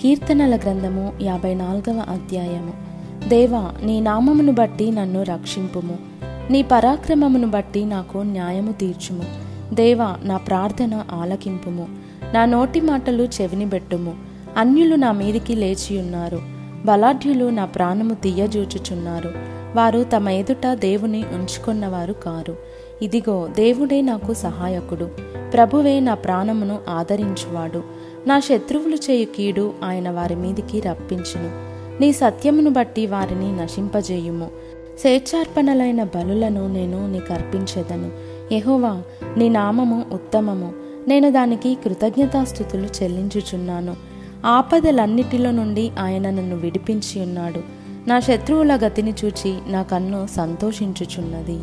కీర్తనల గ్రంథము యాభై నాలుగవ అధ్యాయము. దేవా నీ నామమును బట్టి నన్ను రక్షింపుము. నీ పరాక్రమమును బట్టి నాకు న్యాయము తీర్చుము. దేవా నా ప్రార్థన ఆలకింపుము. నా నోటి మాటలు చెవినిబెట్టుము అన్యులు నా మీదికి లేచి ఉన్నారు. బలాఢ్యులు నా ప్రాణము తీయజూచుచున్నారు. వారు తమ ఎదుట దేవుని ఉంచుకున్నవారు కారు. ఇదిగో దేవుడే నాకు సహాయకుడు. ప్రభువే నా ప్రాణమును ఆదరించువాడు. నా శత్రువులు చేయు కీడు ఆయన వారి మీదికి రప్పించును. నీ సత్యమును బట్టి వారిని నశింపజేయుము. స్వేచ్ఛార్పణలైన బలులను నేను నీకు అర్పించెదను యహోవా నీ నామము ఉత్తమము. నేను దానికి కృతజ్ఞతాస్థుతులు చెల్లించుచున్నాను. ఆపదలన్నిటిలో నుండి ఆయన నన్ను విడిపించి ఉన్నాడు నా శత్రువుల గతిని చూచి నా కన్ను సంతోషించుచున్నది.